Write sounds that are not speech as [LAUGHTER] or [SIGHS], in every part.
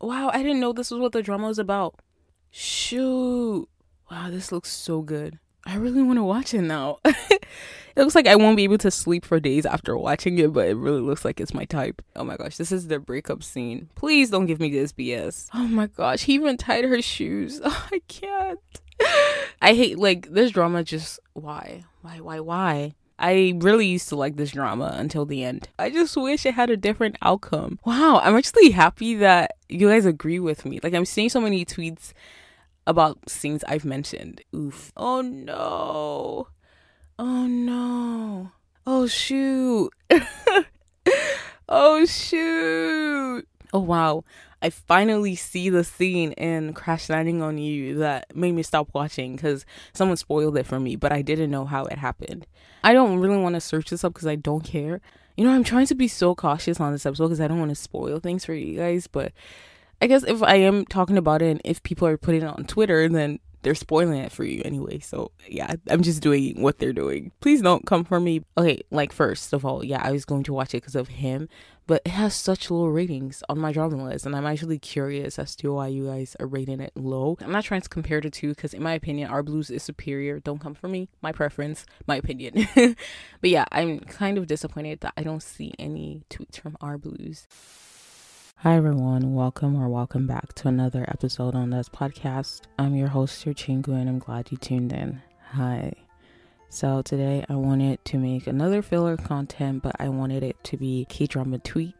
Wow, I didn't know this was what the drama was about. Shoot. Wow, this looks so good. I really want to watch it now. [LAUGHS] it looks like I won't be able to sleep for days after watching it, but it really looks like it's my type. Oh my gosh, this is the breakup scene. Please don't give me this BS. Oh my gosh, he even tied her shoes. [LAUGHS] Oh, I can't. [LAUGHS] I hate like this drama just why? Why why why? I really used to like this drama until the end. I just wish it had a different outcome. Wow, I'm actually happy that you guys agree with me. Like I'm seeing so many tweets about scenes I've mentioned. Oof. Oh no. Oh no. Oh shoot. [LAUGHS] oh shoot. Oh wow. I finally see the scene in Crash Landing on You that made me stop watching because someone spoiled it for me, but I didn't know how it happened. I don't really want to search this up because I don't care. You know, I'm trying to be so cautious on this episode because I don't want to spoil things for you guys, but I guess if I am talking about it and if people are putting it on Twitter, then they're spoiling it for you anyway. So yeah, I'm just doing what they're doing. Please don't come for me. Okay, like first of all, yeah, I was going to watch it because of him, but it has such low ratings on my drama list, and I'm actually curious as to why you guys are rating it low. I'm not trying to compare the two because, in my opinion, Our Blues is superior. Don't come for me. My preference, my opinion. [LAUGHS] but yeah, I'm kind of disappointed that I don't see any tweets from Our Blues. Hi everyone, welcome or welcome back to another episode on this podcast. I'm your host, your Chingu, and I'm glad you tuned in. Hi. So today I wanted to make another filler content, but I wanted it to be K-drama tweet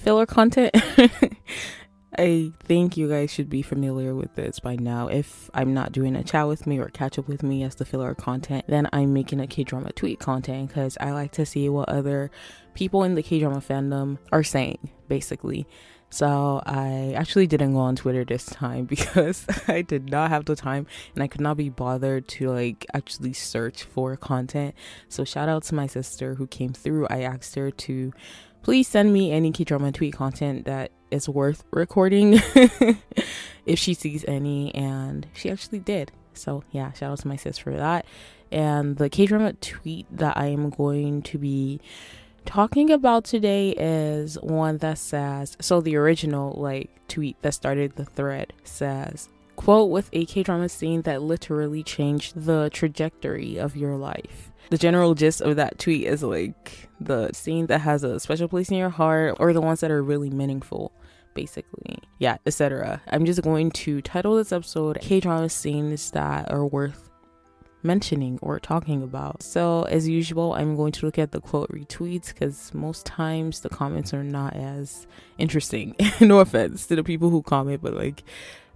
filler content. [LAUGHS] I think you guys should be familiar with this by now. If I'm not doing a chat with me or catch up with me as the filler content, then I'm making a K drama tweet content because I like to see what other people in the K drama fandom are saying, basically. So I actually didn't go on Twitter this time [LAUGHS] because I did not have the time and I could not be bothered to like actually search for content. So shout out to my sister who came through. I asked her to please send me any K drama tweet content that is worth recording [LAUGHS] if she sees any and she actually did. So yeah, shout out to my sis for that. And the K drama tweet that I am going to be talking about today is one that says so the original like tweet that started the thread says quote with a k-drama scene that literally changed the trajectory of your life. The general gist of that tweet is like the scene that has a special place in your heart or the ones that are really meaningful basically. Yeah etc i'm just going to title this episode k-drama scenes that are worth mentioning or talking about. So, as usual, I'm going to look at the quote retweets because most times the comments are not as interesting. [LAUGHS] no offense to the people who comment, but like,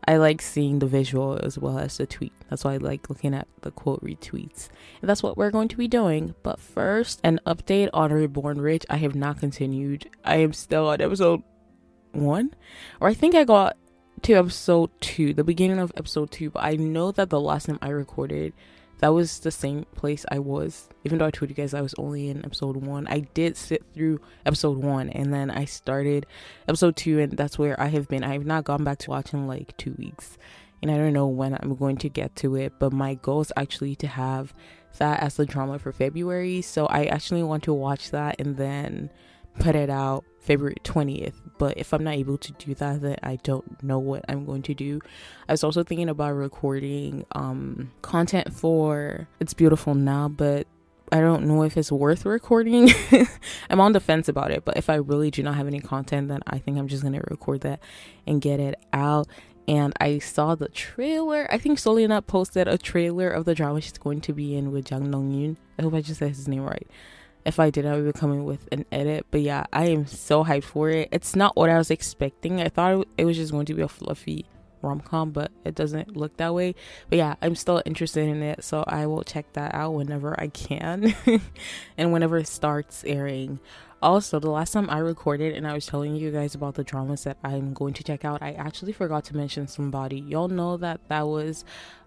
I like seeing the visual as well as the tweet. That's why I like looking at the quote retweets. And that's what we're going to be doing. But first, an update on Reborn Rich. I have not continued. I am still on episode one, or I think I got to episode two, the beginning of episode two, but I know that the last time I recorded that was the same place I was. Even though I told you guys I was only in episode one, I did sit through episode one and then I started episode two, and that's where I have been. I have not gone back to watching like two weeks, and I don't know when I'm going to get to it. But my goal is actually to have that as the drama for February, so I actually want to watch that and then put it out February 20th. But if I'm not able to do that, then I don't know what I'm going to do. I was also thinking about recording um, content for It's Beautiful Now, but I don't know if it's worth recording. [LAUGHS] I'm on the fence about it, but if I really do not have any content, then I think I'm just gonna record that and get it out. And I saw the trailer. I think Solina posted a trailer of the drama she's going to be in with Jang Dong Yoon. I hope I just said his name right if I did, I would be coming with an edit. But yeah, I am so hyped for it. It's not what I was expecting. I thought it was just going to be a fluffy rom com, but it doesn't look that way. But yeah, I'm still interested in it, so I will check that out whenever I can [LAUGHS] and whenever it starts airing. Also, the last time I recorded and I was telling you guys about the dramas that I'm going to check out, I actually forgot to mention somebody. Y'all know that that was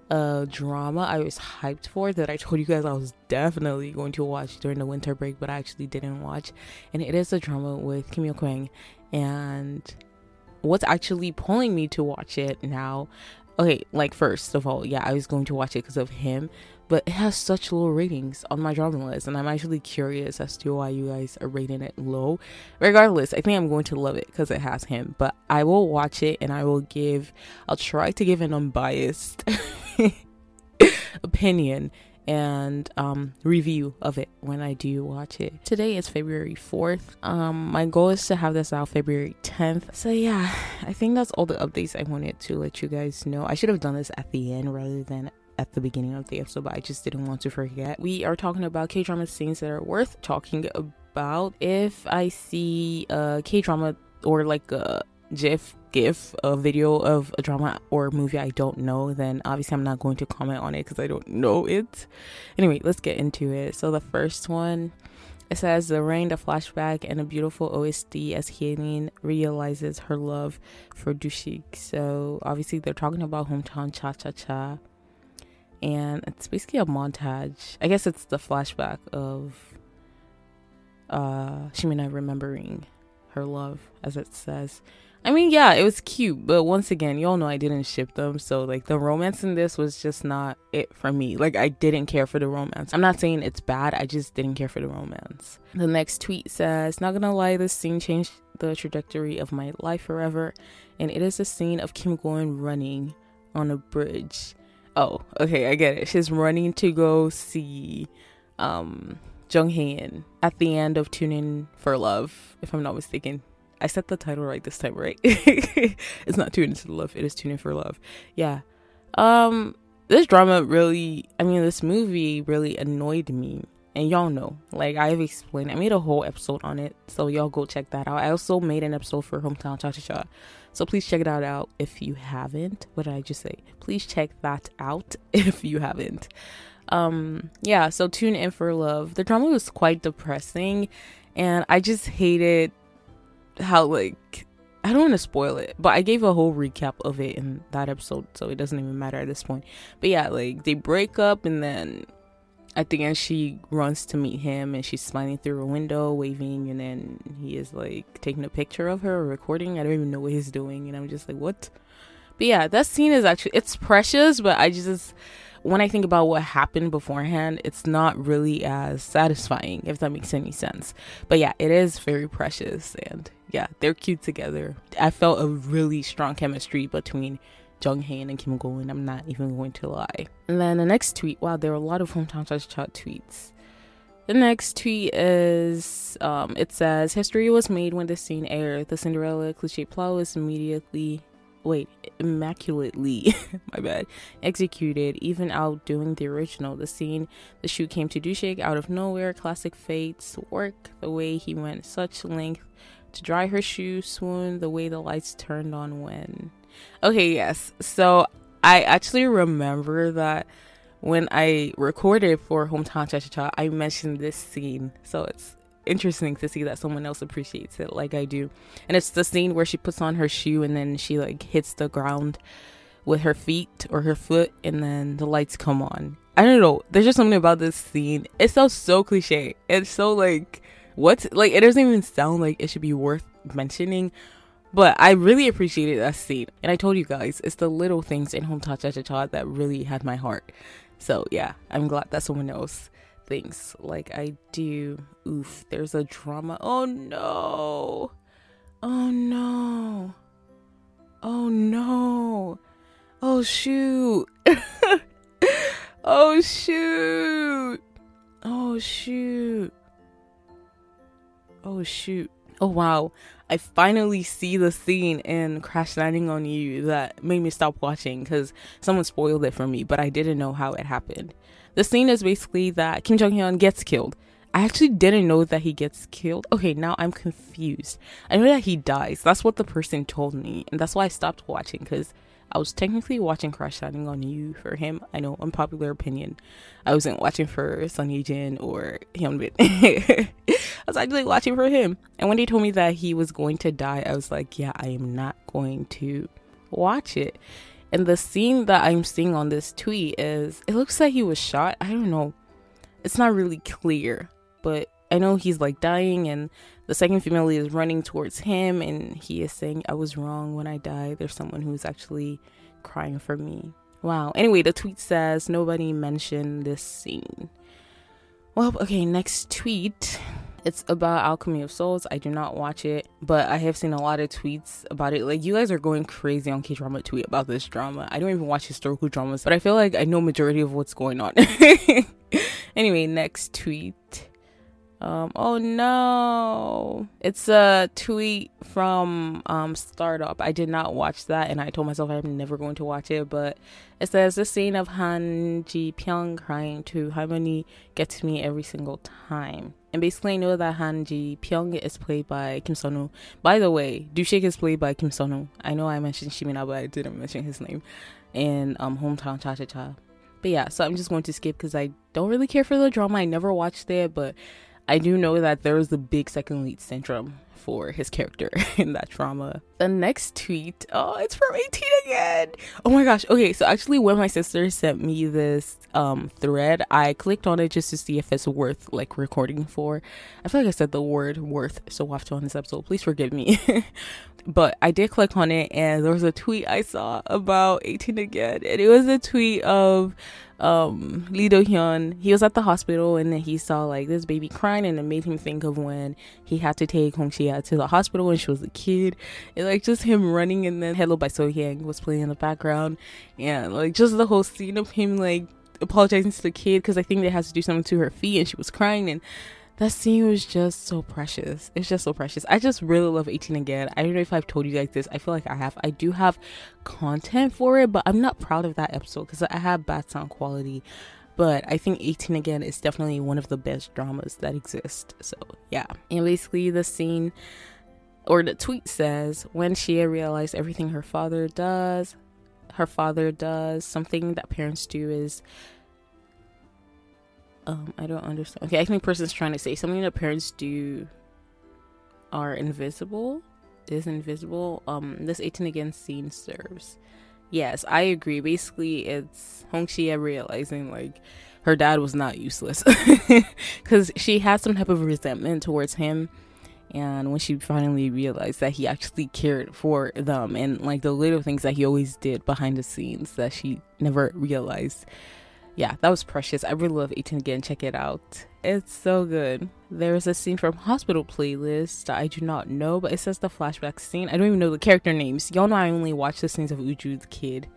a drama I was hyped for that I told you guys I was definitely going to watch during the winter break, but I actually didn't watch. And it is a drama with Kim Yo Kwang. And what's actually pulling me to watch it now okay, like first of all, yeah, I was going to watch it because of him, but it has such low ratings on my drama list, and I'm actually curious as to why you guys are rating it low. Regardless, I think I'm going to love it because it has him, but I will watch it and I will give, I'll try to give an unbiased [LAUGHS] opinion and um, review of it when I do watch it. Today is February 4th. Um, my goal is to have this out February 10th. So, yeah, I think that's all the updates I wanted to let you guys know. I should have done this at the end rather than at the beginning of the episode, but I just didn't want to forget. We are talking about K drama scenes that are worth talking about. If I see a K drama or like a GIF, GIF, a video of a drama or movie I don't know, then obviously I'm not going to comment on it because I don't know it. Anyway, let's get into it. So the first one. It says the rain, the flashback, and a beautiful OST as Hye-jin realizes her love for Dushik. So obviously they're talking about hometown cha cha cha and it's basically a montage. I guess it's the flashback of uh Shin Min-a remembering her love, as it says. I mean, yeah, it was cute, but once again, y'all know I didn't ship them, so like the romance in this was just not it for me. Like I didn't care for the romance. I'm not saying it's bad, I just didn't care for the romance. The next tweet says, "Not gonna lie, this scene changed the trajectory of my life forever, and it is a scene of Kim Go-eun running on a bridge." Oh, okay, I get it. She's running to go see um Jung Hae-in at the end of Tune In for Love, if I'm not mistaken. I set the title right this time, right? [LAUGHS] it's not Tune In for Love, it is Tune In for Love. Yeah. Um this drama really I mean this movie really annoyed me. And y'all know, like I've explained, I made a whole episode on it, so y'all go check that out. I also made an episode for Hometown Cha Cha Cha, so please check that out if you haven't. What did I just say? Please check that out [LAUGHS] if you haven't. Um, yeah, so tune in for love. The drama was quite depressing, and I just hated how like I don't want to spoil it, but I gave a whole recap of it in that episode, so it doesn't even matter at this point. But yeah, like they break up and then at the end she runs to meet him and she's smiling through a window waving and then he is like taking a picture of her or recording. I don't even know what he's doing and i'm just like what? But yeah that scene is actually it's precious but i just when i think about what happened beforehand it's not really as satisfying if that makes any sense. But yeah it is very precious and yeah they're cute together. I felt a really strong chemistry between Jung Hae-in and Kim Go-eun. I'm not even going to lie. And then the next tweet, wow, there are a lot of hometown touch chat tweets. The next tweet is um, it says history was made when the scene aired. The Cinderella cliche plot was immediately wait, immaculately [LAUGHS] my bad, executed, even outdoing the original. The scene the shoe came to Dushik out of nowhere, classic fates work, the way he went such length to dry her shoe, swoon, the way the lights turned on when Okay, yes. So I actually remember that when I recorded for Hometown Cha Cha Cha, I mentioned this scene. So it's interesting to see that someone else appreciates it like I do. And it's the scene where she puts on her shoe and then she like hits the ground with her feet or her foot and then the lights come on. I don't know. There's just something about this scene. It sounds so cliche. It's so like what like it doesn't even sound like it should be worth mentioning but I really appreciated that scene. And I told you guys, it's the little things in Hometown Cha Cha Cha that really had my heart. So yeah, I'm glad that someone else thinks like I do. Oof, there's a drama. Oh no. Oh no. Oh no. Oh shoot. [LAUGHS] oh shoot. Oh shoot. Oh shoot. Oh wow. I finally see the scene in Crash Landing on You that made me stop watching because someone spoiled it for me, but I didn't know how it happened. The scene is basically that Kim Jong Hyun gets killed. I actually didn't know that he gets killed. Okay, now I'm confused. I know that he dies. That's what the person told me, and that's why I stopped watching because I was technically watching Crash Landing on You for him. I know, unpopular opinion. I wasn't watching for Ye Jin or Hyunbin. [LAUGHS] I was actually watching for him. And when they told me that he was going to die, I was like, yeah, I am not going to watch it. And the scene that I'm seeing on this tweet is it looks like he was shot. I don't know. It's not really clear, but I know he's like dying, and the second female lead is running towards him, and he is saying, I was wrong when I died. There's someone who's actually crying for me. Wow. Anyway, the tweet says, Nobody mentioned this scene. Well, okay, next tweet. It's about Alchemy of Souls. I do not watch it, but I have seen a lot of tweets about it. Like you guys are going crazy on K drama tweet about this drama. I don't even watch historical dramas, but I feel like I know majority of what's going on. [LAUGHS] anyway, next tweet. Um, oh no. It's a tweet from um Startup. I did not watch that and I told myself I'm never going to watch it, but it says the scene of Han Ji Pyong crying to Halmeoni gets me every single time. And basically I know that Han Ji Pyong is played by Kim Seon-ho. By the way, Dushik is played by Kim Seon-ho. I know I mentioned Shin Min-a, but I didn't mention his name. In um hometown cha cha cha. But yeah, so I'm just going to skip because I don't really care for the drama. I never watched it, but I do know that there was a big second lead syndrome for his character [LAUGHS] in that drama. The next tweet, oh, it's from 18 again. Oh my gosh. Okay, so actually when my sister sent me this um thread, I clicked on it just to see if it's worth like recording for. I feel like I said the word worth so often on this episode. Please forgive me. [LAUGHS] but I did click on it and there was a tweet I saw about 18 again. And it was a tweet of um Lee Do Hyun, he was at the hospital and then he saw like this baby crying and it made him think of when he had to take Hong Si-a to the hospital when she was a kid. And like just him running and then Hello by So Hyang was playing in the background. And like just the whole scene of him like apologizing to the kid because I think they had to do something to her feet and she was crying and that scene was just so precious. It's just so precious. I just really love 18 again. I don't know if I've told you guys this. I feel like I have. I do have content for it, but I'm not proud of that episode because I have bad sound quality. But I think 18 again is definitely one of the best dramas that exist. So yeah. And basically the scene or the tweet says when Si-a realized everything her father does, her father does, something that parents do is um I don't understand. Okay, I think person's trying to say something that parents do are invisible is invisible. Um this 18 again scene serves. Yes, I agree. Basically it's Hong Si-a realizing like her dad was not useless [LAUGHS] because she had some type of resentment towards him and when she finally realized that he actually cared for them and like the little things that he always did behind the scenes that she never realized yeah, that was precious. I really love 18 again. Check it out. It's so good. There's a scene from Hospital Playlist I do not know, but it says the flashback scene. I don't even know the character names. Y'all know I only watch the scenes of Uju's kid.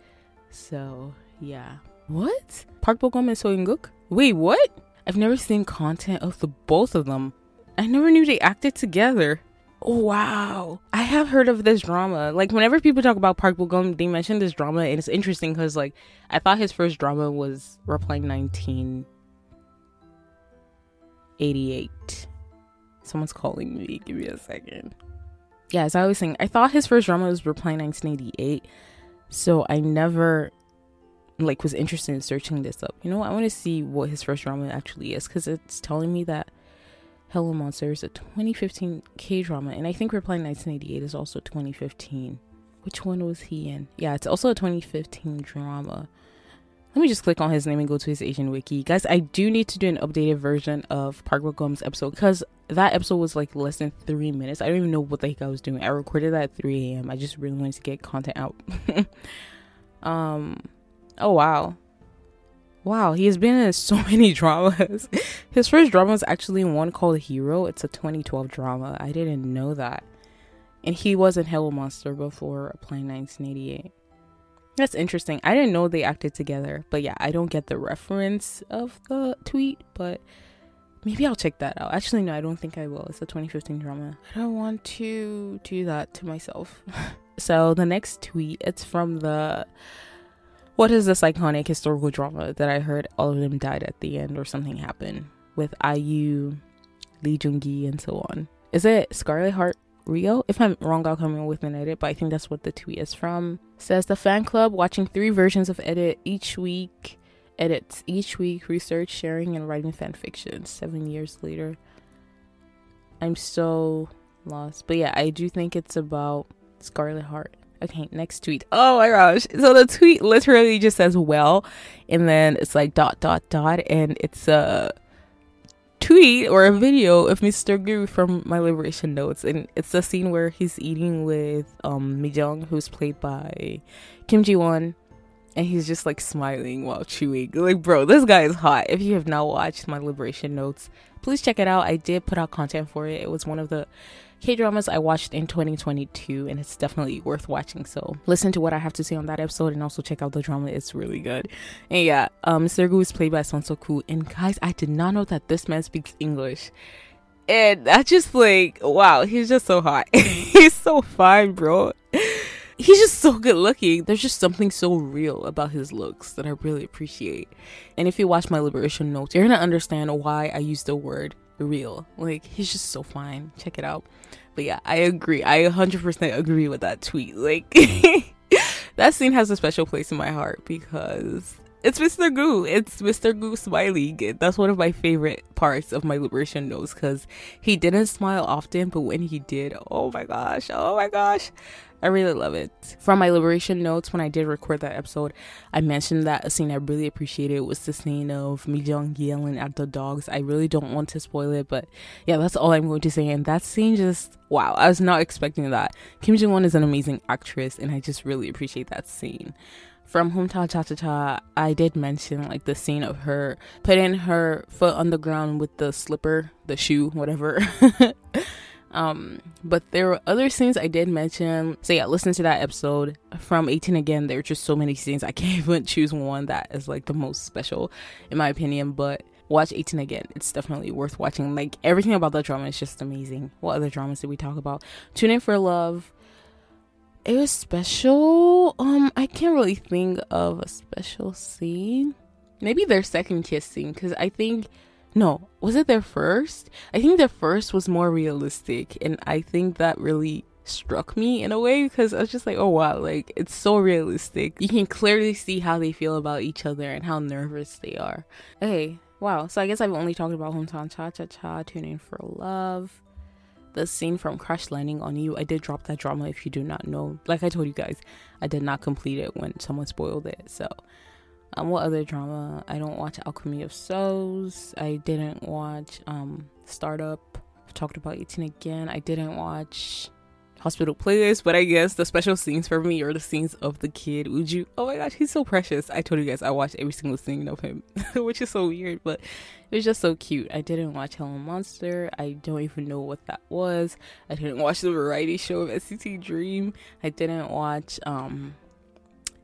So, yeah. What? Park Bo-gum and Seo In-guk? Wait, what? I've never seen content of the both of them. I never knew they acted together. Wow. I have heard of this drama. Like, whenever people talk about Park Bo-gum, they mention this drama, and it's interesting because, like, I thought his first drama was Reply 1988. Someone's calling me. Give me a second. Yeah, as I was saying, I thought his first drama was Reply 1988. So I never like was interested in searching this up. You know, I want to see what his first drama actually is because it's telling me that Hello Monster is a 2015 K drama, and I think Reply 1988 is also 2015. Which one was he in? Yeah, it's also a 2015 drama. Let me just click on his name and go to his Asian wiki. Guys, I do need to do an updated version of Park Bo-gum's episode because that episode was like less than three minutes. I don't even know what the heck I was doing. I recorded that at 3 a.m. I just really wanted to get content out. [LAUGHS] um, oh wow. Wow, he has been in so [LAUGHS] many dramas. His first drama was actually one called Hero. It's a 2012 drama. I didn't know that. And he was in Hello Monster before applying 1988. That's interesting. I didn't know they acted together. But yeah, I don't get the reference of the tweet, but maybe I'll check that out. Actually, no, I don't think I will. It's a 2015 drama. I don't want to do that to myself. [LAUGHS] so the next tweet, it's from the what is this iconic historical drama that I heard all of them died at the end or something happened with IU, Lee Joon-gi, and so on? Is it Scarlet Heart Ryeo? If I'm wrong, I'll come in with an edit, but I think that's what the tweet is from. Says the fan club watching three versions of edit each week. Edits each week, research, sharing, and writing fan fiction. Seven years later. I'm so lost. But yeah, I do think it's about Scarlet Heart. Okay, next tweet. Oh my gosh. So the tweet literally just says well and then it's like dot dot dot and it's uh tweet or a video of Mr. Gu from My Liberation Notes, and it's the scene where he's eating with um Mi Jung, who's played by Kim Ji Won, and he's just like smiling while chewing. Like, bro, this guy is hot. If you have not watched My Liberation Notes, please check it out. I did put out content for it. It was one of the K dramas I watched in 2022, and it's definitely worth watching. So listen to what I have to say on that episode, and also check out the drama. It's really good. And yeah, um, Sergu is played by Son Seok-koo, and guys, I did not know that this man speaks English. And that's just like, wow, he's just so hot. [LAUGHS] he's so fine, bro. He's just so good looking. There's just something so real about his looks that I really appreciate. And if you watch my liberation notes, you're gonna understand why I use the word real. Like he's just so fine. Check it out. But yeah, I agree. I 100% agree with that tweet. Like [LAUGHS] that scene has a special place in my heart because it's Mr. Gu. It's Mr. Gu smiling. That's one of my favorite parts of my liberation notes because he didn't smile often, but when he did, oh my gosh, oh my gosh. I really love it. From my liberation notes, when I did record that episode, I mentioned that a scene I really appreciated was the scene of Mi Jung yelling at the dogs. I really don't want to spoil it, but yeah, that's all I'm going to say. And that scene just wow, I was not expecting that. Kim Jung Won is an amazing actress, and I just really appreciate that scene from Hometown Cha Cha Cha, I did mention like the scene of her putting her foot on the ground with the slipper, the shoe, whatever. [LAUGHS] Um, but there were other scenes I did mention. So yeah, listen to that episode from 18 again. There are just so many scenes. I can't [LAUGHS] even choose one that is like the most special in my opinion, but watch 18 again. It's definitely worth watching. Like everything about the drama is just amazing. What other dramas did we talk about? Tune in for love. It was special. Um, I can't really think of a special scene. Maybe their second kiss scene, because I think no, was it their first? I think their first was more realistic, and I think that really struck me in a way because I was just like, oh wow, like it's so realistic. You can clearly see how they feel about each other and how nervous they are. Okay, wow. So I guess I've only talked about Hometown Cha Cha Cha, tune in for Love, the scene from Crash Landing on You. I did drop that drama if you do not know. Like I told you guys, I did not complete it when someone spoiled it. So um, what other drama? I don't watch Alchemy of Souls. I didn't watch um Startup. I've talked about 18 again. I didn't watch Hospital Playlist, but I guess the special scenes for me are the scenes of the kid Uju. Oh my gosh, he's so precious. I told you guys I watched every single scene of him, [LAUGHS] which is so weird, but it was just so cute. I didn't watch Hello Monster. I don't even know what that was. I didn't watch the variety show of NCT Dream. I didn't watch um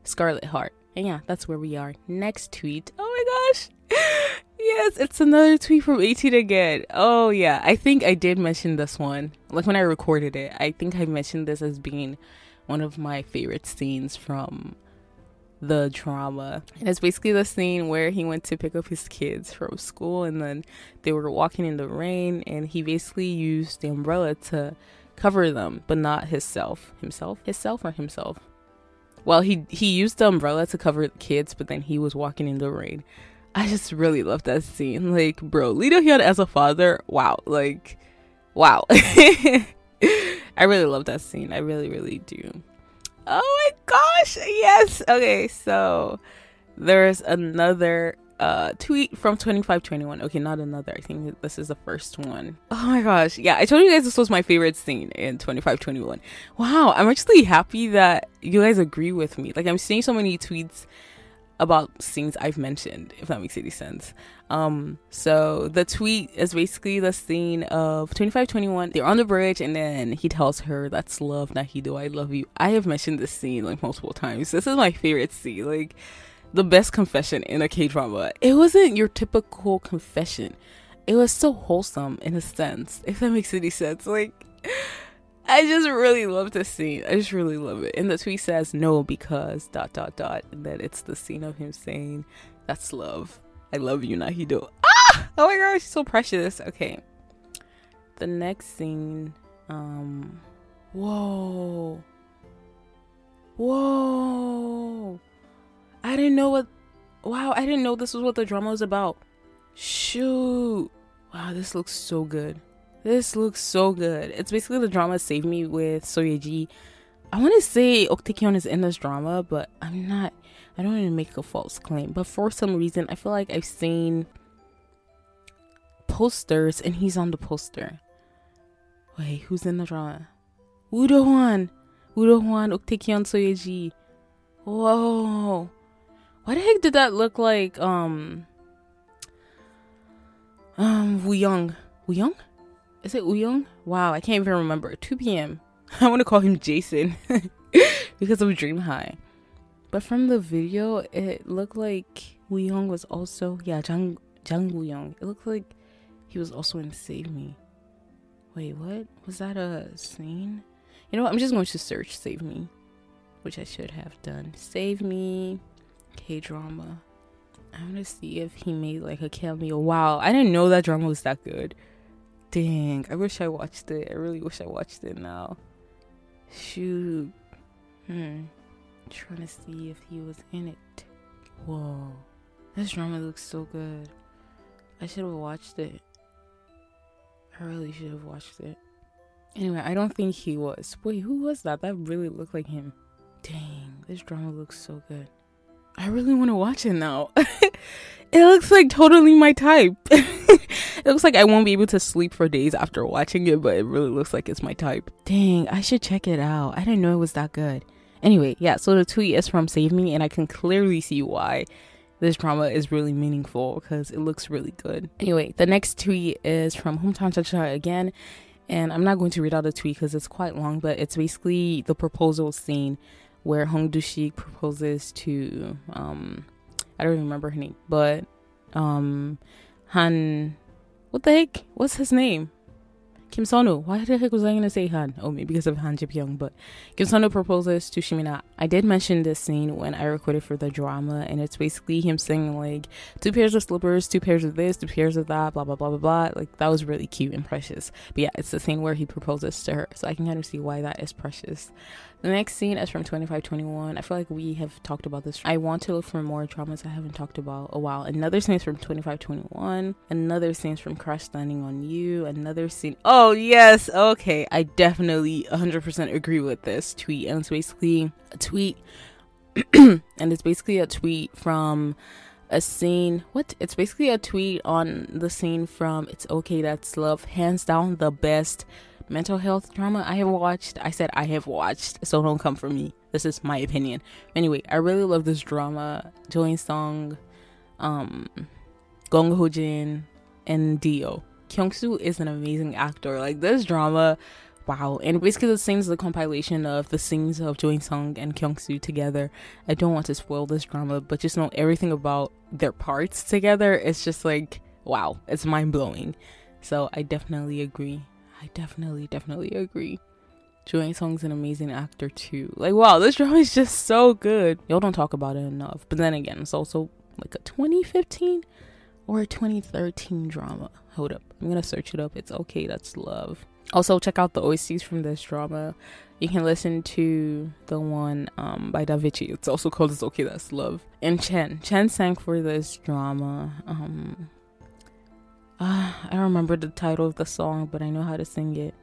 Scarlet Heart. And yeah, that's where we are. Next tweet. Oh my gosh. [GASPS] yes, it's another tweet from 18 again. Oh yeah, I think I did mention this one. Like when I recorded it, I think I mentioned this as being one of my favorite scenes from the drama. And it's basically the scene where he went to pick up his kids from school and then they were walking in the rain and he basically used the umbrella to cover them, but not himself. Himself? Himself or himself? Well, he he used the umbrella to cover the kids, but then he was walking in the rain. I just really love that scene. Like, bro, Do Hyun as a father, wow, like, wow. [LAUGHS] I really love that scene. I really, really do. Oh my gosh, yes. Okay, so there's another uh tweet from 2521 okay not another. I think this is the first one. Oh my gosh. Yeah i told you guys this was my favorite scene in 2521 wow i'm actually happy that you guys agree with me. Like i'm seeing so many tweets about scenes i've mentioned if that makes any sense. Um so the tweet is basically the scene of 2521 they're on the bridge and then he tells her that's love Na Hee-do. I love you. I have mentioned this scene like multiple times. This is my favorite scene. Like the best confession in a K drama. It wasn't your typical confession. It was so wholesome in a sense, if that makes any sense. Like, I just really love this scene. I just really love it. And the tweet says no because dot dot dot. And then it's the scene of him saying, "That's love. I love you, Na Hee-do." Ah! Oh my gosh, so precious. Okay. The next scene. Um. Whoa. Whoa. I didn't know what. Wow, I didn't know this was what the drama was about. Shoot. Wow, this looks so good. This looks so good. It's basically the drama Save Me with Seo Ye-ji. I want to say Ok is in this drama, but I'm not. I don't want to make a false claim. But for some reason, I feel like I've seen posters and he's on the poster. Wait, who's in the drama? Woo Do-hwan. Woo Do-hwan Uktaekyeon Seo Ye-ji. Whoa. Why the heck did that look like um um Young? Woo Young? Is it Woo Young? Wow, I can't even remember. 2PM [LAUGHS] I want to call him Jason [LAUGHS] because of Dream High. But from the video, it looked like Woo Young was also yeah Jang Jang Woo Young. It looked like he was also in Save Me. Wait, what was that a scene? You know what? I'm just going to search Save Me, which I should have done. Save Me, K drama. I want to see if he made like a cameo. Wow, I didn't know that drama was that good. Dang, I wish I watched it. I really wish I watched it now. Shoot. Hmm. trying to see if he was in it. Whoa. This drama looks so good. I should have watched it. I really should have watched it. Anyway, I don't think he was. Wait, who was that? That really looked like him. Dang, this drama looks so good. I really want to watch it now. [LAUGHS] it looks like totally my type. [LAUGHS] it looks like I won't be able to sleep for days after watching it, but it really looks like it's my type. Dang, I should check it out. I didn't know it was that good. Anyway, yeah, so the tweet is from Save Me, and I can clearly see why this drama is really meaningful because it looks really good. Anyway, the next tweet is from Hometown Cha Cha again, and I'm not going to read out the tweet because it's quite long, but it's basically the proposal scene where Hong Du-shik proposes to um I don't even remember her name, but um Han what the heck? What's his name? Kim Seon-ho. Why the heck was I gonna say Han? Oh, maybe because of Han Ji-pyong. But Kim Seon-ho proposes to Shin Min-a. I did mention this scene when I recorded for the drama, and it's basically him saying like two pairs of slippers, two pairs of this, two pairs of that, blah blah blah blah blah. Like that was really cute and precious. But yeah, it's the scene where he proposes to her, so I can kind of see why that is precious. The next scene is from 2521. I feel like we have talked about this. I want to look for more dramas I haven't talked about a while. Another scene is from 2521. Another scene is from Crash Landing on You. Another scene. Oh, yes. Okay. I definitely 100% agree with this tweet. And it's basically a tweet. [CLEARS THROAT] and it's basically a tweet from a scene what it's basically a tweet on the scene from it's okay that's love hands down the best mental health drama I have watched. I said I have watched, so don't come for me. This is my opinion. Anyway, I really love this drama. Jo In-sung, um, Gong Hyo-jin, and Dio. Kyung Soo is an amazing actor. Like this drama, wow. And basically the scenes the compilation of the scenes of Jo In-sung and Kyung Soo together. I don't want to spoil this drama, but just know everything about their parts together. It's just like wow, it's mind blowing. So I definitely agree. I definitely, definitely agree. Jo In-sung's an amazing actor too. Like, wow, this drama is just so good. Y'all don't talk about it enough. But then again, it's also like a 2015 or a 2013 drama. Hold up, I'm gonna search it up. It's okay, that's love. Also, check out the OSTs from this drama. You can listen to the one um, by Davichi. It's also called It's Okay, That's Love. And Chen. Chen sang for this drama. Um, uh, [SIGHS] I don't remember the title of the song, but I know how to sing it.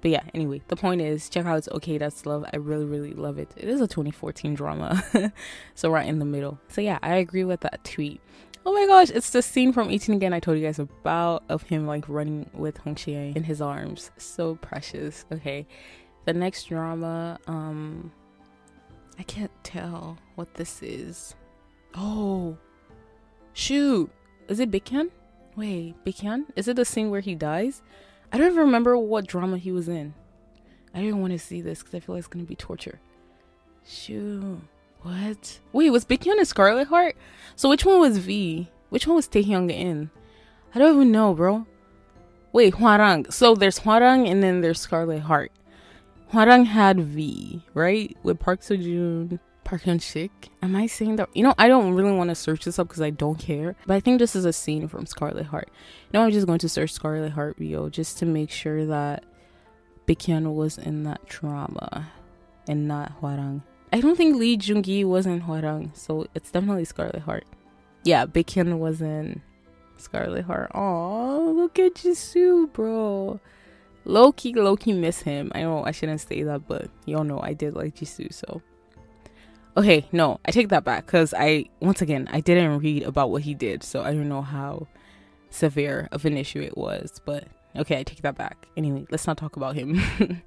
But yeah, anyway, the point is check out It's Okay That's Love. I really, really love it. It is a 2014 drama. [LAUGHS] so right in the middle. So yeah, I agree with that tweet. Oh my gosh, it's the scene from 18 again I told you guys about of him like running with Hong Si-a in his arms. So precious. Okay. The next drama, um I can't tell what this is. Oh shoot. Is it Big Ken? Wait, Baekhyun? Is it the scene where he dies? I don't even remember what drama he was in. I didn't want to see this because I feel like it's gonna be torture. Shoo. What? Wait, was Baekhyun in Scarlet Heart? So which one was V? Which one was Taehyung in? I don't even know, bro. Wait, Hwarang. So there's Hwarang and then there's Scarlet Heart. Hwarang had V, right? With Park Seo-joon, Park Hyun Sik. Am I saying that? You know, I don't really want to search this up because I don't care. But I think this is a scene from Scarlet Heart. You know, I'm just going to search Scarlet Heart VO just to make sure that Baekhyun was in that drama and not Hwarang. I don't think Lee Joon-gi was in Hwarang, so it's definitely Scarlet Heart. Yeah, Baekhyun was in Scarlet Heart. Oh, look at Jisoo, bro. Low key, low key miss him. I know I shouldn't say that, but y'all know I did like Jisoo, so Okay, no, I take that back because I once again I didn't read about what he did, so I don't know how severe of an issue it was, but okay, I take that back. Anyway, let's not talk about him. [LAUGHS]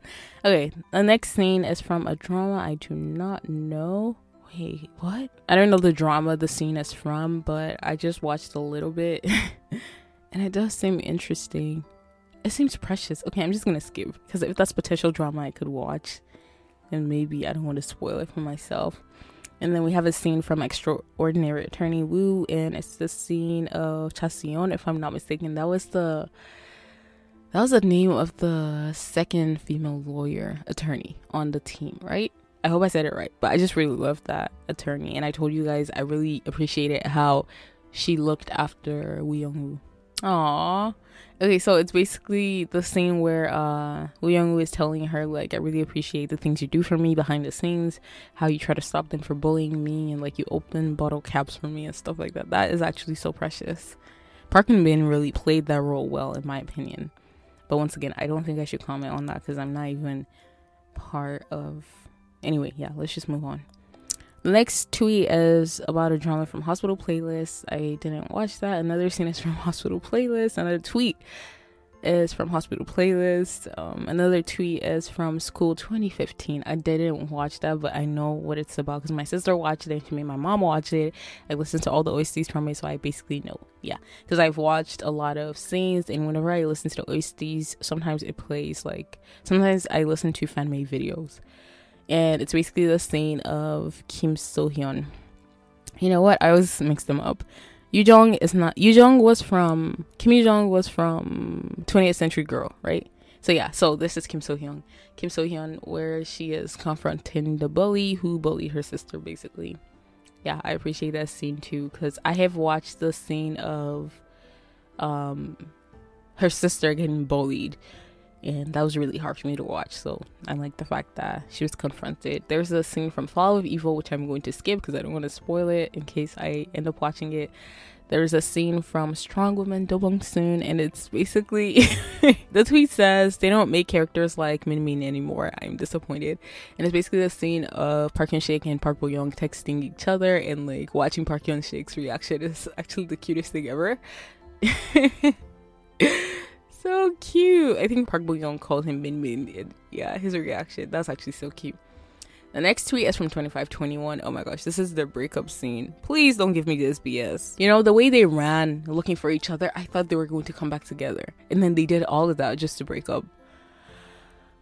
okay, the next scene is from a drama I do not know. Wait, what? I don't know the drama the scene is from, but I just watched a little bit [LAUGHS] and it does seem interesting. It seems precious. Okay, I'm just gonna skip because if that's potential drama I could watch, then maybe I don't want to spoil it for myself. And then we have a scene from Extraordinary Attorney Woo, and it's the scene of Chasion, if I'm not mistaken. That was the that was the name of the second female lawyer attorney on the team, right? I hope I said it right, but I just really loved that attorney, and I told you guys I really appreciated how she looked after Woo Young Woo. Aww. Okay, so it's basically the scene where uh Woo Young is telling her like I really appreciate the things you do for me behind the scenes, how you try to stop them from bullying me and like you open bottle caps for me and stuff like that. That is actually so precious. Park Min Bin really played that role well in my opinion. But once again, I don't think I should comment on that because I'm not even part of Anyway, yeah, let's just move on. The next tweet is about a drama from Hospital Playlist. I didn't watch that. Another scene is from [LAUGHS] Hospital Playlist. Another tweet is from Hospital Playlist. Um, another tweet is from School 2015. I didn't watch that, but I know what it's about because my sister watched it. and She made my mom watch it. I listened to all the OSTs from it, so I basically know. Yeah, because I've watched a lot of scenes, and whenever I listen to the OSTs, sometimes it plays like sometimes I listen to fan made videos and it's basically the scene of Kim So Hyun. You know what? I always mix them up. Yu Jong is not Yu Jong was from Kim Yu Jong was from 20th Century Girl, right? So yeah, so this is Kim So Hyun. Kim So Hyun, where she is confronting the bully who bullied her sister, basically. Yeah, I appreciate that scene too because I have watched the scene of um her sister getting bullied and that was really hard for me to watch. So I like the fact that she was confronted. There's a scene from Flower of Evil which I'm going to skip because I don't want to spoil it in case I end up watching it. There's a scene from Strong Woman Do Bong Soon, and it's basically [LAUGHS] the tweet says they don't make characters like Min Min anymore. I'm disappointed, and it's basically the scene of Park Hyun Sik and Park Bo Young texting each other, and like watching Park Hyun Sik's reaction is actually the cutest thing ever. [LAUGHS] so cute. I think Park Bo Young called him Min Min. yeah, his reaction. That's actually so cute. The next tweet is from 2521. Oh my gosh, this is their breakup scene. Please don't give me this BS. You know, the way they ran looking for each other, I thought they were going to come back together. And then they did all of that just to break up.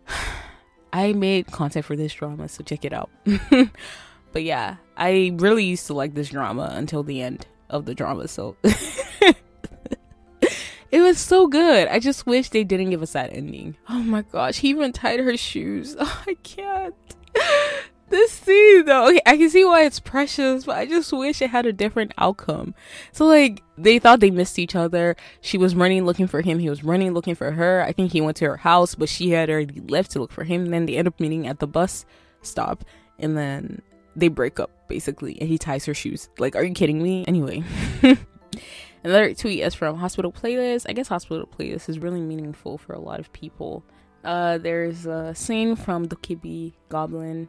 [SIGHS] I made content for this drama, so check it out. [LAUGHS] but yeah, I really used to like this drama until the end of the drama, so [LAUGHS] It was so good. I just wish they didn't give us that ending. Oh my gosh, he even tied her shoes. [LAUGHS] Oh, I can't. [LAUGHS] This scene though, okay, I can see why it's precious, but I just wish it had a different outcome. So like they thought they missed each other. She was running looking for him. He was running looking for her. I think he went to her house, but she had already left to look for him. And then they end up meeting at the bus stop, and then they break up basically. And he ties her shoes. Like, are you kidding me? Anyway. [LAUGHS] Another tweet is from Hospital Playlist. I guess Hospital Playlist is really meaningful for a lot of people. Uh, there's a scene from Dokkaebi Goblin.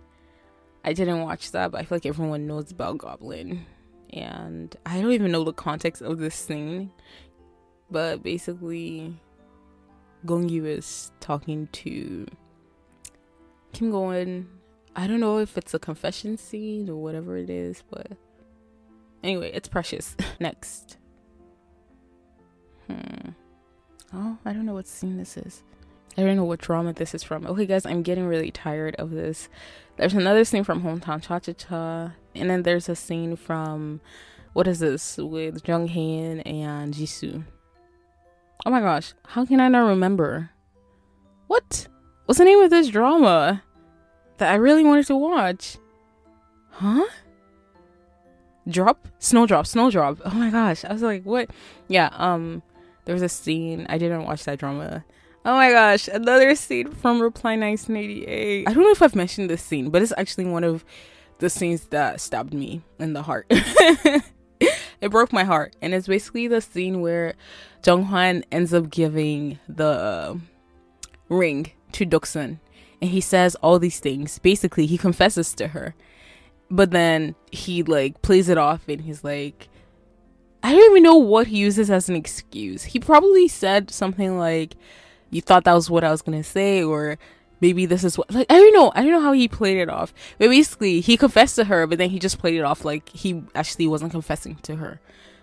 I didn't watch that, but I feel like everyone knows about Goblin. And I don't even know the context of this scene. But basically, Gongyu is talking to Kim Go-eun. I don't know if it's a confession scene or whatever it is, but anyway, it's precious. [LAUGHS] Next. Hmm. Oh, I don't know what scene this is. I don't know what drama this is from. Okay, guys, I'm getting really tired of this. There's another scene from Hometown Cha Cha Cha, and then there's a scene from what is this with Jung Hae-in and Jisoo. Oh my gosh, how can I not remember? What? What's the name of this drama that I really wanted to watch? Huh? Drop? Snowdrop, Snowdrop. Oh my gosh. I was like, what? Yeah, um, there was a scene. I didn't watch that drama. Oh my gosh, another scene from Reply 1988. I don't know if I've mentioned this scene, but it's actually one of the scenes that stabbed me in the heart. [LAUGHS] it broke my heart, and it's basically the scene where Jung Hwan ends up giving the ring to Doksun, and he says all these things. Basically, he confesses to her, but then he like plays it off, and he's like, I don't even know what he uses as an excuse. He probably said something like, "You thought that was what I was gonna say," or maybe this is what like I don't know. I don't know how he played it off. But basically, he confessed to her, but then he just played it off like he actually wasn't confessing to her,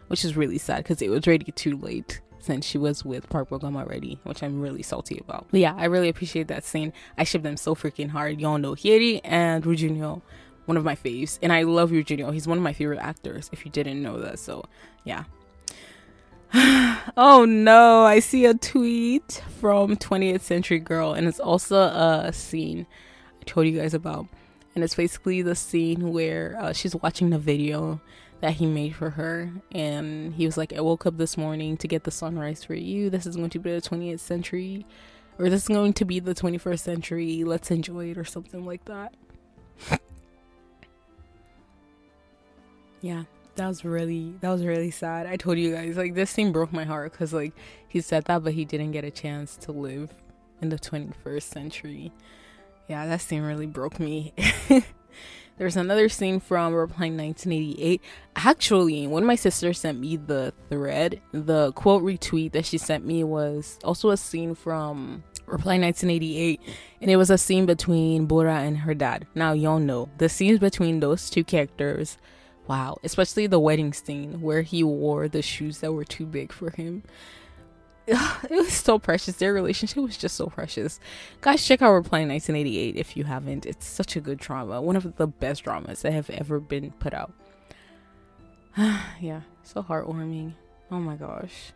which is really sad because it was already too late since she was with Park Bo Gum already, which I'm really salty about. But yeah, I really appreciate that scene. I ship them so freaking hard. Y'all know Hyeri and Ryu Jun-yeol one of my faves, and I love Ryu Jun-yeol. He's one of my favorite actors. If you didn't know that, so yeah. [SIGHS] oh no, I see a tweet from 20th Century Girl, and it's also a scene I told you guys about, and it's basically the scene where uh, she's watching the video that he made for her, and he was like, "I woke up this morning to get the sunrise for you. This is going to be the 20th century." Or this is going to be the 21st century. Let's enjoy it, or something like that. Yeah. That was really that was really sad. I told you guys like this scene broke my heart because like he said that but he didn't get a chance to live in the 21st century. Yeah that scene really broke me. [LAUGHS] There's another scene from reply 1988 actually when my sister sent me the thread the quote retweet that she sent me was also a scene from reply 1988 and it was a scene between bora and her dad. Now y'all know the scenes between those two characters wow especially the wedding scene where he wore the shoes that were too big for him. [LAUGHS] It was so precious. Their relationship was just so precious. Guys check out reply 1988 if you haven't. It's such a good drama. One of the best dramas that have ever been put out. [SIGHS] Yeah so heartwarming. Oh my gosh.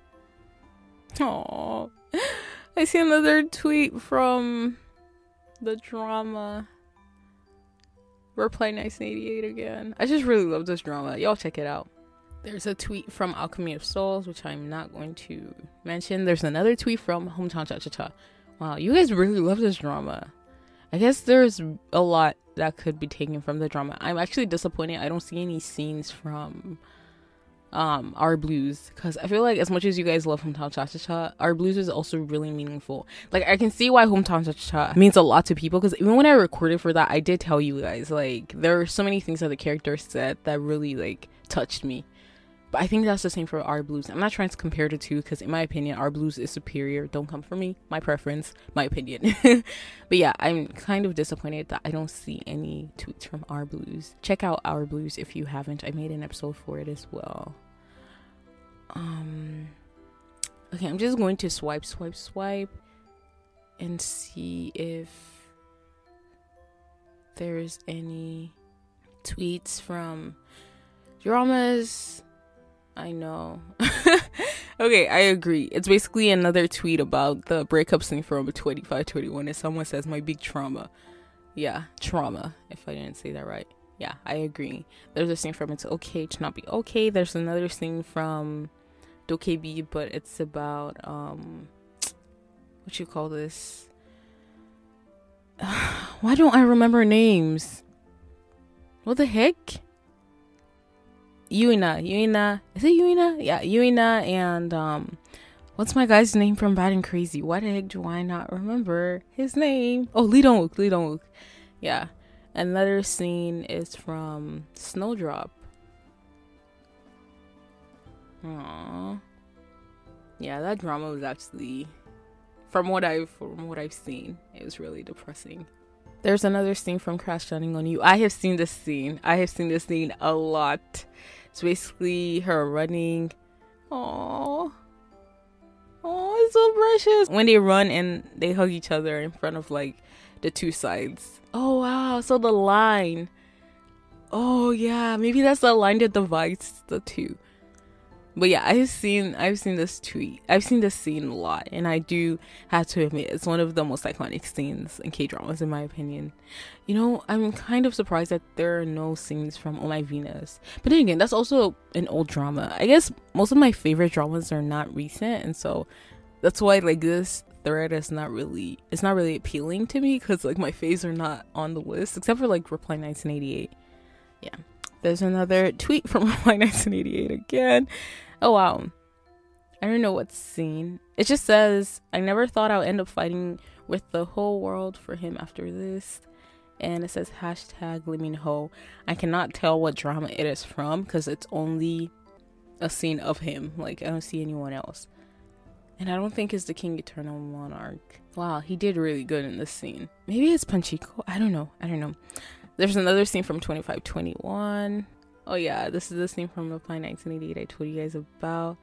Oh [LAUGHS] i see another tweet from the drama Reply 1988 again. I just really love this drama. Y'all check it out. There's a tweet from Alchemy of Souls, which I'm not going to mention. There's another tweet from Hometown Cha Cha Cha. Wow, you guys really love this drama. I guess there's a lot that could be taken from the drama. I'm actually disappointed. I don't see any scenes from um our blues. Because i feel like as much as you guys love hometown cha cha cha our blues is also really meaningful. Like i can see why hometown cha cha cha means a lot to people because even when i recorded for that i did tell you guys like there are so many things that the character said that really like touched me but i think that's the same for our blues. I'm not trying to compare the two because in my opinion our blues is superior. Don't come for me. My preference my opinion. [LAUGHS] But yeah i'm kind of disappointed that i don't see any tweets from our blues. Check out our blues if you haven't. I made an episode for it as well. Um okay i'm just going to swipe swipe swipe and see if there's any tweets from dramas i know [LAUGHS] okay i agree it's basically another tweet about the breakup scene from 2521 and someone says my big trauma yeah trauma if i didn't say that right yeah i agree there's a scene from it's okay to not be okay there's another scene from Dokkaebi, but it's about um [TSK] what you call this? [SIGHS] Why don't I remember names? What the heck? Yoo In-na, Yuina, is it Yoo In-na? Yeah, Yoo In-na and um, what's my guy's name from Bad and Crazy? Why the heck do I not remember his name? Oh, Lee Dong Wook, Lee Dong Wook. Yeah, another scene is from Snowdrop. Aww. Yeah, that drama was actually from what I've from what I've seen, it was really depressing. There's another scene from Crash Landing on You. I have seen this scene. I have seen this scene a lot. It's basically her running. Oh, oh, it's so precious. When they run and they hug each other in front of like the two sides. Oh wow! So the line. Oh yeah, maybe that's the line that divides the two but yeah i've seen i've seen this tweet i've seen this scene a lot and i do have to admit it's one of the most iconic scenes in k-dramas in my opinion. You know i'm kind of surprised that there are no scenes from oh my venus. But then again that's also an old drama. I guess most of my favorite dramas are not recent and so that's why like this thread is not really it's not really appealing to me because like my faves are not on the list except for like reply 1988 yeah there's another tweet from reply 1988 again Oh wow. I don't know what scene. It just says, I never thought I'll end up fighting with the whole world for him after this. And it says hashtag Lee Ho. I cannot tell what drama it is from because it's only a scene of him. Like I don't see anyone else. And I don't think it's the King Eternal Monarch. Wow, he did really good in this scene. Maybe it's Pachinko. I don't know. I don't know. There's another scene from 2521. Oh yeah, this is the scene from Reply 1988 I told you guys about.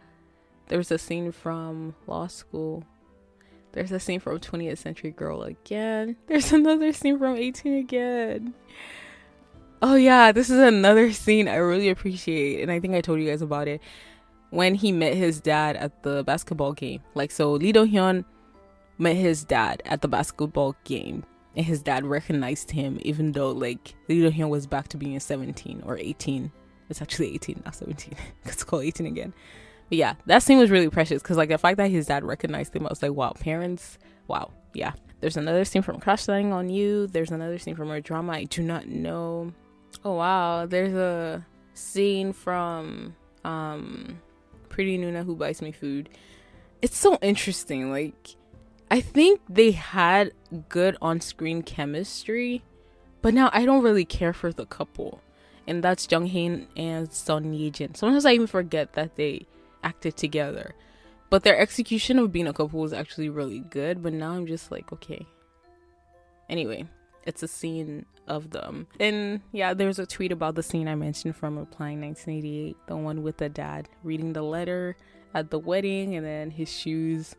There's a scene from Law School. There's a scene from 20th Century Girl again. [LAUGHS] There's another scene from 18 again. Oh yeah, this is another scene I really appreciate, and I think I told you guys about it when he met his dad at the basketball game. Like so, Lee Do Hyun met his dad at the basketball game, and his dad recognized him, even though like Lee Hyun was back to being 17 or 18. It's actually 18, not 17. [LAUGHS] it's called 18 again. But yeah, that scene was really precious because like the fact that his dad recognized him, I was like, wow, parents, wow, yeah. There's another scene from Crash Landing on You. There's another scene from a drama I do not know. Oh wow, there's a scene from um Pretty Nuna who buys me food. It's so interesting. Like I think they had good on-screen chemistry, but now I don't really care for the couple. And that's Jung Hae and Son Ye Jin. Sometimes I even forget that they acted together. But their execution of being a couple was actually really good. But now I'm just like, okay. Anyway, it's a scene of them. And yeah, there's a tweet about the scene I mentioned from Replying 1988, the one with the dad reading the letter at the wedding and then his shoes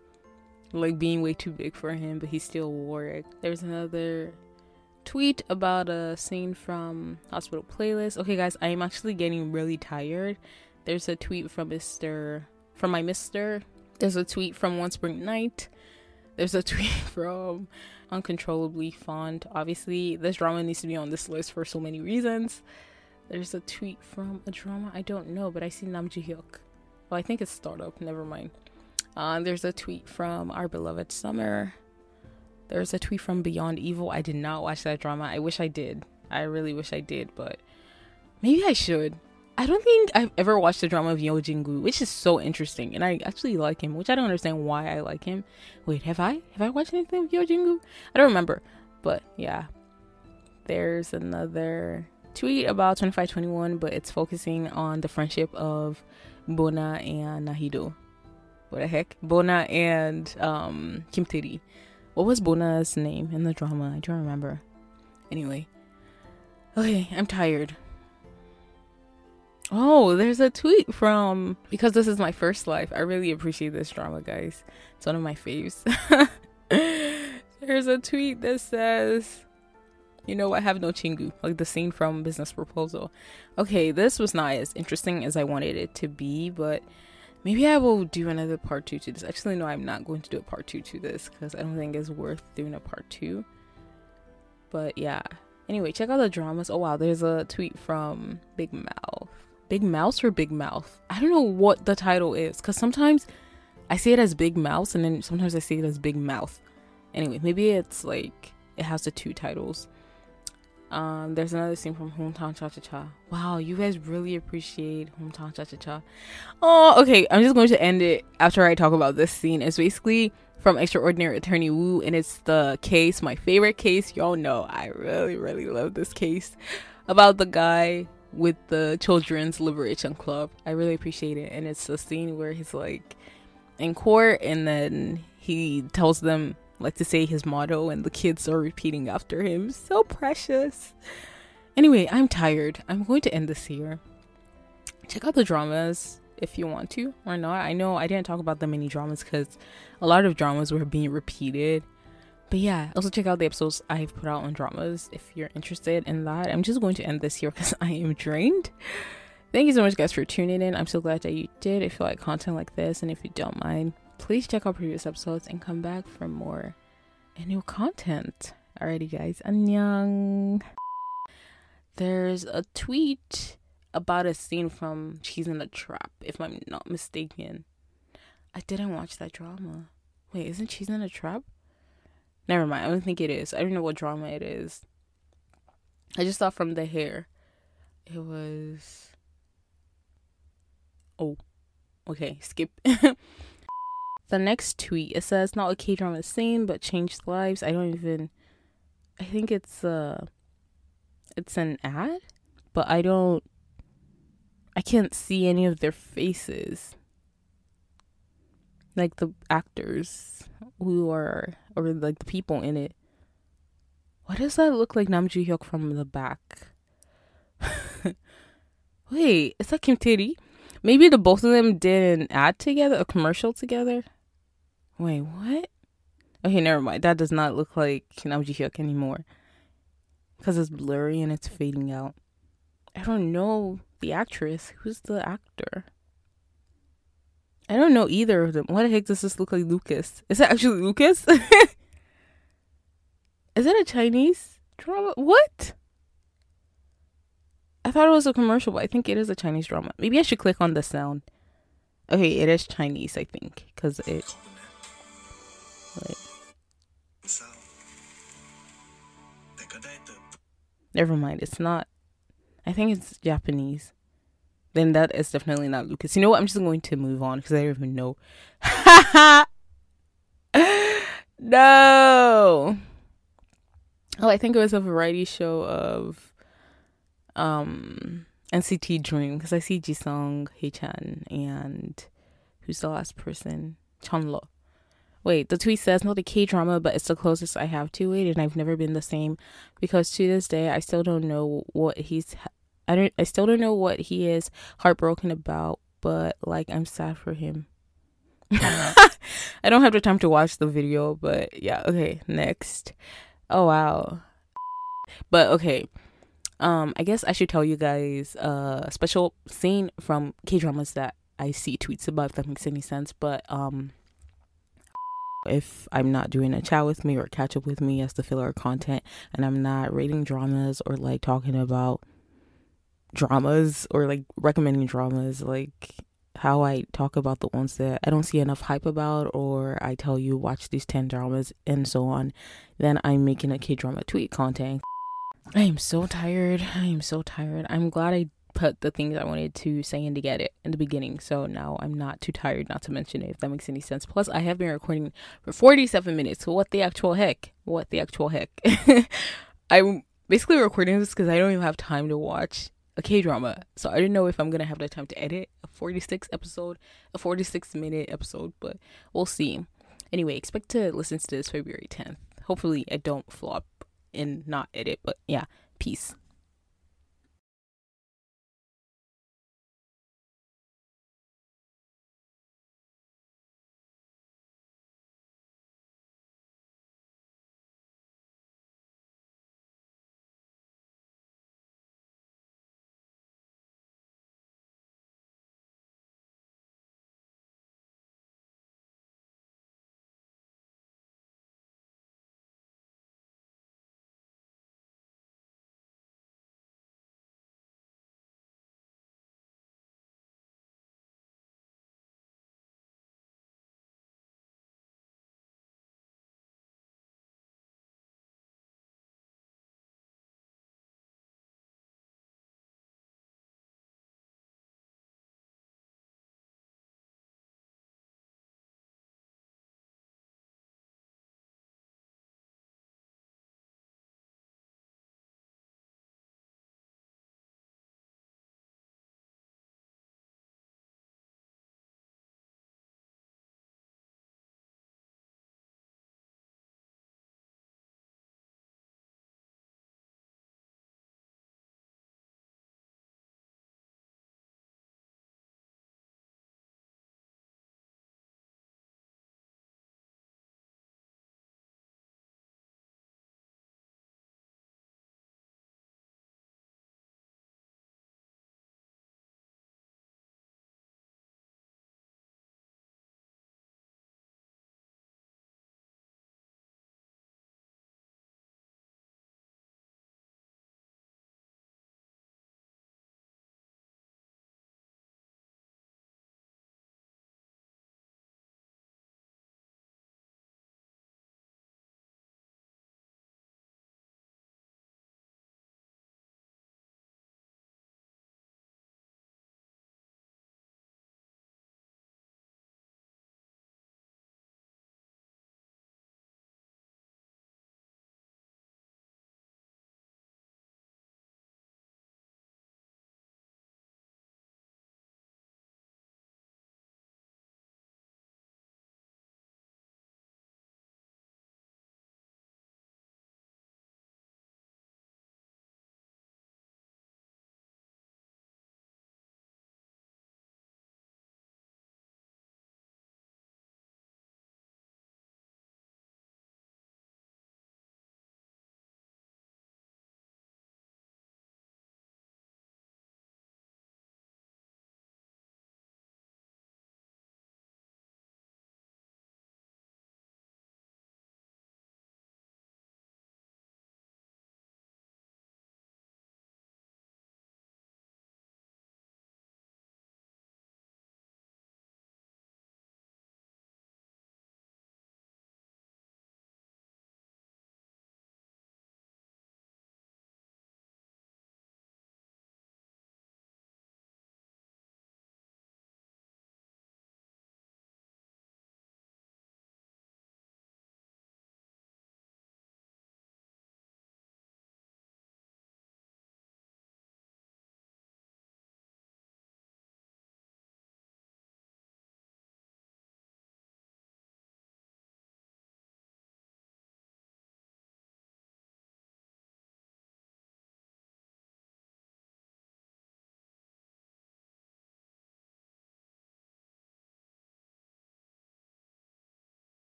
like being way too big for him, but he still wore it. There's another tweet about a scene from Hospital Playlist. Okay, guys, I am actually getting really tired. There's a tweet from Mr. from my Mister. There's a tweet from One Spring Night. There's a [LAUGHS] tweet from uncontrollably fond. Obviously, this drama needs to be on this list for so many reasons. There's a tweet from a drama I don't know, but I see Nam Joo Hyuk. Well, I think it's Startup. Never mind. Uh, there's a tweet from Our Beloved Summer. There's a tweet from Beyond Evil. I did not watch that drama. I wish I did. I really wish I did, but maybe I should. I don't think I've ever watched the drama of Yeo Jin-goo, which is so interesting, and I actually like him, which I don't understand why I like him. Wait, have I? Have I watched anything with Yeo Jin-goo? I don't remember, but yeah. There's another tweet about 2521, but it's focusing on the friendship of Bona and Na Hee-do. What the heck? Bona and um, Kim Tae What was Bona's name in the drama? I don't remember. Anyway. Okay, I'm tired. Oh, there's a tweet from because this is my first life. I really appreciate this drama, guys. It's one of my faves. [LAUGHS] there's a tweet that says, "You know, I have no chingu," like the scene from Business Proposal. Okay, this was not as interesting as I wanted it to be, but maybe I will do another part two to this. Actually, no, I'm not going to do a part two to this because I don't think it's worth doing a part two. But yeah. Anyway, check out the dramas. Oh wow, there's a tweet from Big Mouth Big Mouse or Big Mouth? I don't know what the title is because sometimes I see it as Big Mouse and then sometimes I see it as Big Mouth. Anyway, maybe it's like it has the two titles. Um, there's another scene from Hometown Cha Cha Cha. Wow, you guys really appreciate Hometown Cha Cha Cha. Oh, okay. I'm just going to end it after I talk about this scene. It's basically from Extraordinary Attorney Woo, and it's the case, my favorite case. Y'all know I really, really love this case about the guy with the Children's Liberation Club. I really appreciate it. And it's the scene where he's like in court and then he tells them like to say his motto and the kids are repeating after him. So precious. Anyway, I'm tired. I'm going to end this here. Check out the dramas if you want to or not. I know I didn't talk about the mini dramas because a lot of dramas were being repeated but yeah, also check out the episodes I've put out on dramas if you're interested in that. I'm just going to end this here because [LAUGHS] I am drained. Thank you so much, guys, for tuning in. I'm so glad that you did. If you like content like this, and if you don't mind, please check out previous episodes and come back for more and new content. Alrighty, guys, annyeong. There's a tweet about a scene from Cheese in the Trap, if I'm not mistaken. I didn't watch that drama. Wait, isn't Cheese in a Trap? Never mind. I don't think it is. I don't know what drama it is. I just thought from the hair. It was. Oh. Okay, skip. [LAUGHS] the next tweet it says not a K drama scene but changed lives. I don't even I think it's uh it's an ad, but I don't I can't see any of their faces. Like the actors who are, or like the people in it. What does that look like Nam Joo Hyuk from the back? [LAUGHS] Wait, is that Kim Tae Maybe the both of them did an ad together, a commercial together. Wait, what? Okay, never mind. That does not look like Nam Joo Hyuk anymore because it's blurry and it's fading out. I don't know the actress. Who's the actor? I don't know either of them. Why the heck does this look like Lucas? Is that actually Lucas? [LAUGHS] Is that a Chinese drama? What? I thought it was a commercial, but I think it is a Chinese drama. Maybe I should click on the sound. Okay, it is Chinese, I think, because it. Like, never mind. It's not. I think it's Japanese. Then that is definitely not Lucas. You know what? I'm just going to move on because I don't even know. [LAUGHS] no. Oh, I think it was a variety show of um NCT Dream because I see Jisung, Haechan, and who's the last person? Chenle. Wait, the tweet says not a K drama, but it's the closest I have to it, and I've never been the same because to this day I still don't know what he's. I don't. I still don't know what he is heartbroken about, but like I'm sad for him. [LAUGHS] I don't have the time to watch the video, but yeah. Okay, next. Oh wow. But okay. Um, I guess I should tell you guys a special scene from K dramas that I see tweets about if that makes any sense. But um if I'm not doing a chat with me or catch up with me as the filler content and I'm not rating dramas or like talking about dramas or like recommending dramas like how I talk about the ones that I don't see enough hype about or I tell you watch these 10 dramas and so on then I'm making a K-drama tweet content. I am so tired. I am so tired. I'm glad I put the things I wanted to say in to get it in the beginning. So now I'm not too tired not to mention it, if that makes any sense. Plus, I have been recording for 47 minutes. So what the actual heck? What the actual heck? [LAUGHS] I'm basically recording this because I don't even have time to watch a K drama. So I don't know if I'm gonna have the time to edit a 46 episode, a 46 minute episode, but we'll see. Anyway, expect to listen to this February 10th. Hopefully, I don't flop and not edit, but yeah, peace.